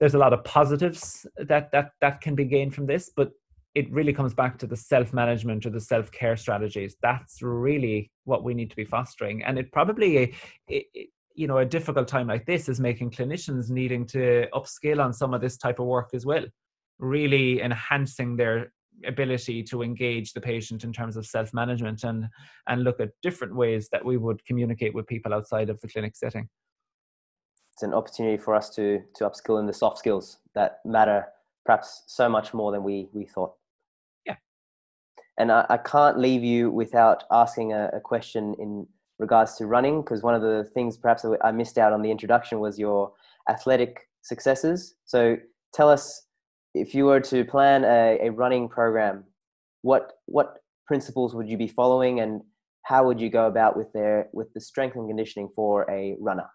there's a lot of positives that that that can be gained from this but it really comes back to the self management or the self care strategies. That's really what we need to be fostering. And it probably it, it, you know a difficult time like this is making clinicians needing to upskill on some of this type of work as well really enhancing their ability to engage the patient in terms of self-management and and look at different ways that we would communicate with people outside of the clinic setting
it's an opportunity for us to to upskill in the soft skills that matter perhaps so much more than we we thought.
Yeah.
And i, I can't leave you without asking a, a question in regards to running because one of the things perhaps i missed out on the introduction was your athletic successes. So tell us if you were to plan a, a running program, what what principles would you be following, and how would you go about with their with the strength and conditioning for a runner?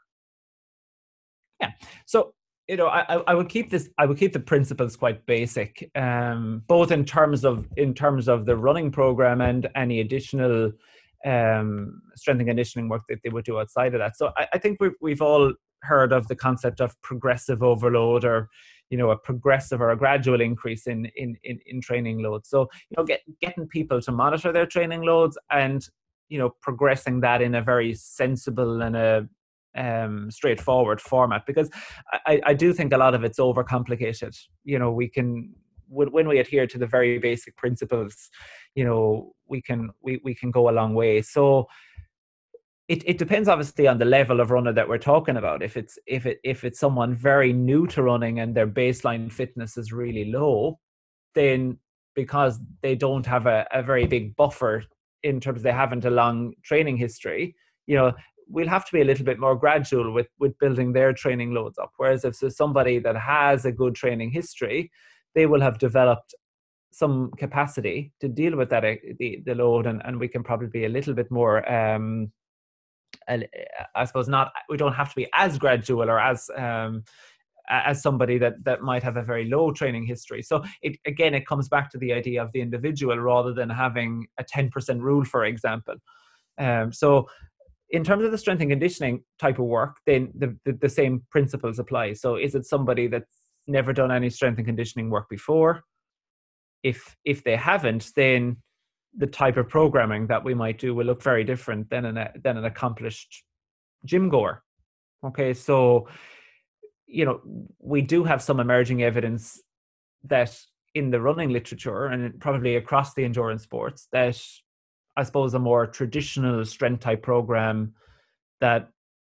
Yeah, so you know, I, I would keep this. I would keep the principles quite basic, um, both in terms of in terms of the running program and any additional um, strength and conditioning work that they would do outside of that. So I, I think we've we've all heard of the concept of progressive overload or you know a progressive or a gradual increase in in in, in training loads so you know get, getting people to monitor their training loads and you know progressing that in a very sensible and a um, straightforward format because I, I do think a lot of it's overcomplicated. You know, we can when we adhere to the very basic principles, you know, we can we, we can go a long way. So it, it depends obviously on the level of runner that we're talking about if it's if it if it's someone very new to running and their baseline fitness is really low then because they don't have a, a very big buffer in terms they haven't a long training history you know we'll have to be a little bit more gradual with with building their training loads up whereas if there's somebody that has a good training history they will have developed some capacity to deal with that the, the load and, and we can probably be a little bit more um, I suppose not. We don't have to be as gradual or as um, as somebody that that might have a very low training history. So it again, it comes back to the idea of the individual rather than having a ten percent rule, for example. Um, so in terms of the strength and conditioning type of work, then the, the, the same principles apply. So is it somebody that's never done any strength and conditioning work before? If if they haven't, then the type of programming that we might do will look very different than an than an accomplished gym goer. Okay, so you know we do have some emerging evidence that in the running literature and probably across the endurance sports that I suppose a more traditional strength type program that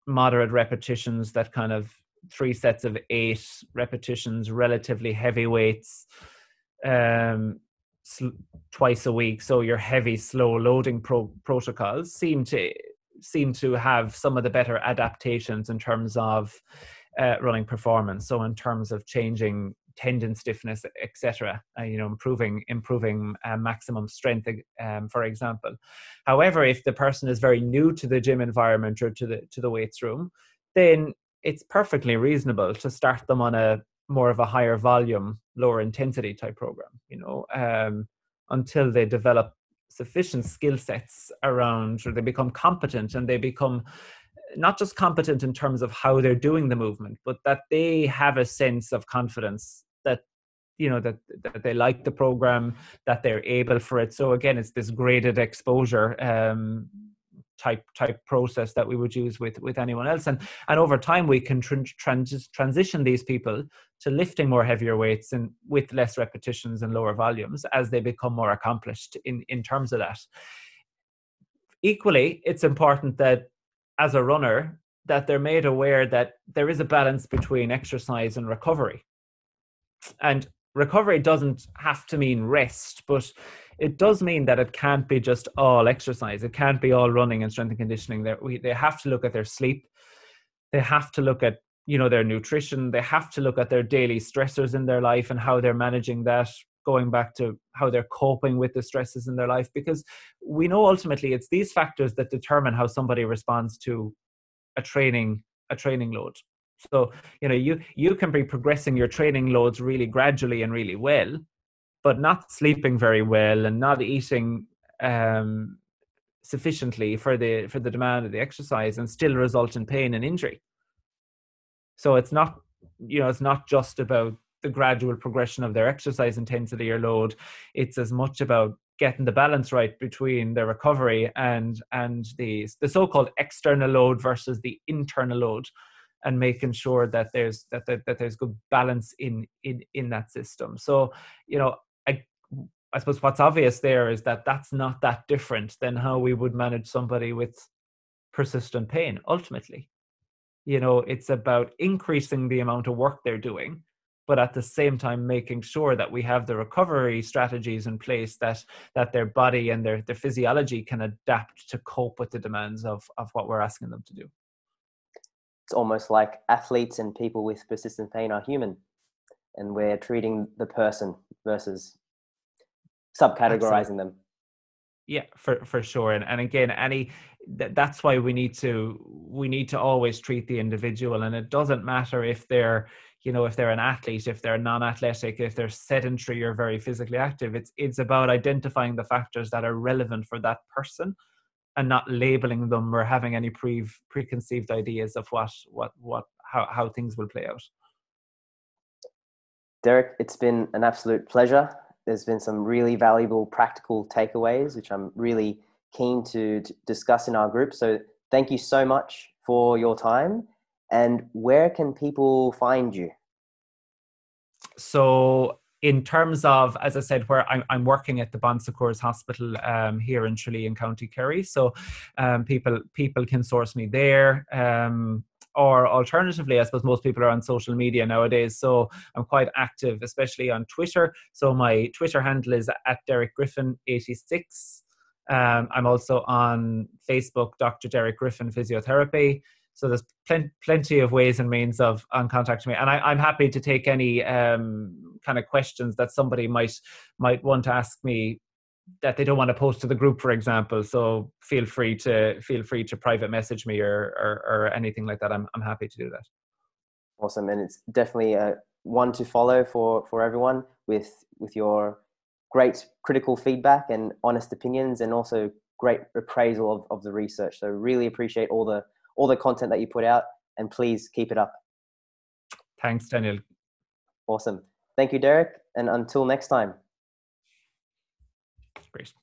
moderate repetitions that kind of three sets of eight repetitions relatively heavy weights um sl- twice a week. So your heavy slow loading pro- protocols seem to seem to have some of the better adaptations in terms of uh, running performance. So in terms of changing tendon stiffness etc uh, you know improving improving uh, maximum strength um, for example. However if the person is very new to the gym environment or to the to the weights room then it's perfectly reasonable to start them on a more of a higher volume, lower intensity type program, you know, um, until they develop sufficient skill sets around or they become competent and they become not just competent in terms of how they're doing the movement, but that they have a sense of confidence that you know that, that they like the program that they're able for it. So again it's this graded exposure um, type type process that we would use with with anyone else. And and over time we can tr- trans- transition these people to lifting more heavier weights and with less repetitions and lower volumes as they become more accomplished in in terms of that. Equally it's important that as a runner that they're made aware that there is a balance between exercise and recovery and recovery doesn't have to mean rest but it does mean that it can't be just all exercise. It can't be all running and strength and conditioning. They, they have to look at their sleep. They have to look at you know their nutrition. They have to look at their daily stressors in their life and how they're managing that. Going back to how they're coping with the stresses in their life, because we know ultimately it's these factors that determine how somebody responds to a training a training load. So you know you you can be progressing your training loads really gradually and really well, but not sleeping very well and not eating um, sufficiently for the for the demand of the exercise and still result in pain and injury. So it's not you know it's not just about the gradual progression of their exercise intensity or load. It's as much about getting the balance right between the recovery and and the the so-called external load versus the internal load and making sure that there's that, that, that there's good balance in in in that system. So you know i i suppose what's obvious there is that that's not that different than how we would manage somebody with persistent pain ultimately. You know it's about increasing the amount of work they're doing but at the same time making sure that we have the recovery strategies in place that that their body and their, their physiology can adapt to cope with the demands of of what we're asking them to do
it's almost like athletes and people with persistent pain are human and we're mm. treating the person versus subcategorizing them.
Yeah for for sure and, and again any that's why we need to we need to always treat the individual and it doesn't matter if they're you know if they're an athlete if they're non-athletic if they're sedentary or very physically active. It's it's about identifying the factors that are relevant for that person and not labeling them or having any pre preconceived ideas of what what what how, how things will play out?
Derek it's been an absolute pleasure. There's been some really valuable practical takeaways which i'm really keen to, to discuss in our group. So thank you so much for your time. And where can people find you?
So in terms of, as I said, where I'm, I'm working at the Bon Secours Hospital um, here in Tralee in County Kerry, so um, people people can source me there. Um, or alternatively, I suppose most people are on social media nowadays, so I'm quite active, especially on Twitter. So my Twitter handle is at Derek Griffin eighty six. Um, I'm also on Facebook, Dr. Derek Griffin Physiotherapy. So there's plen- plenty of ways and means of on contacting me, and I, am happy to take any um, kind of questions that somebody might might want to ask me that they don't want to post to the group, for example. So feel free to feel free to private message me or or, or anything like that. I'm I'm happy to do that.
Awesome, and it's definitely a one to follow for for everyone with with your great critical feedback and honest opinions, and also great appraisal of, of the research. So really appreciate all the all the content that you put out, and please keep it up.
Thanks, Daniel.
Awesome. Thank you, Derek. And until next time.
Great.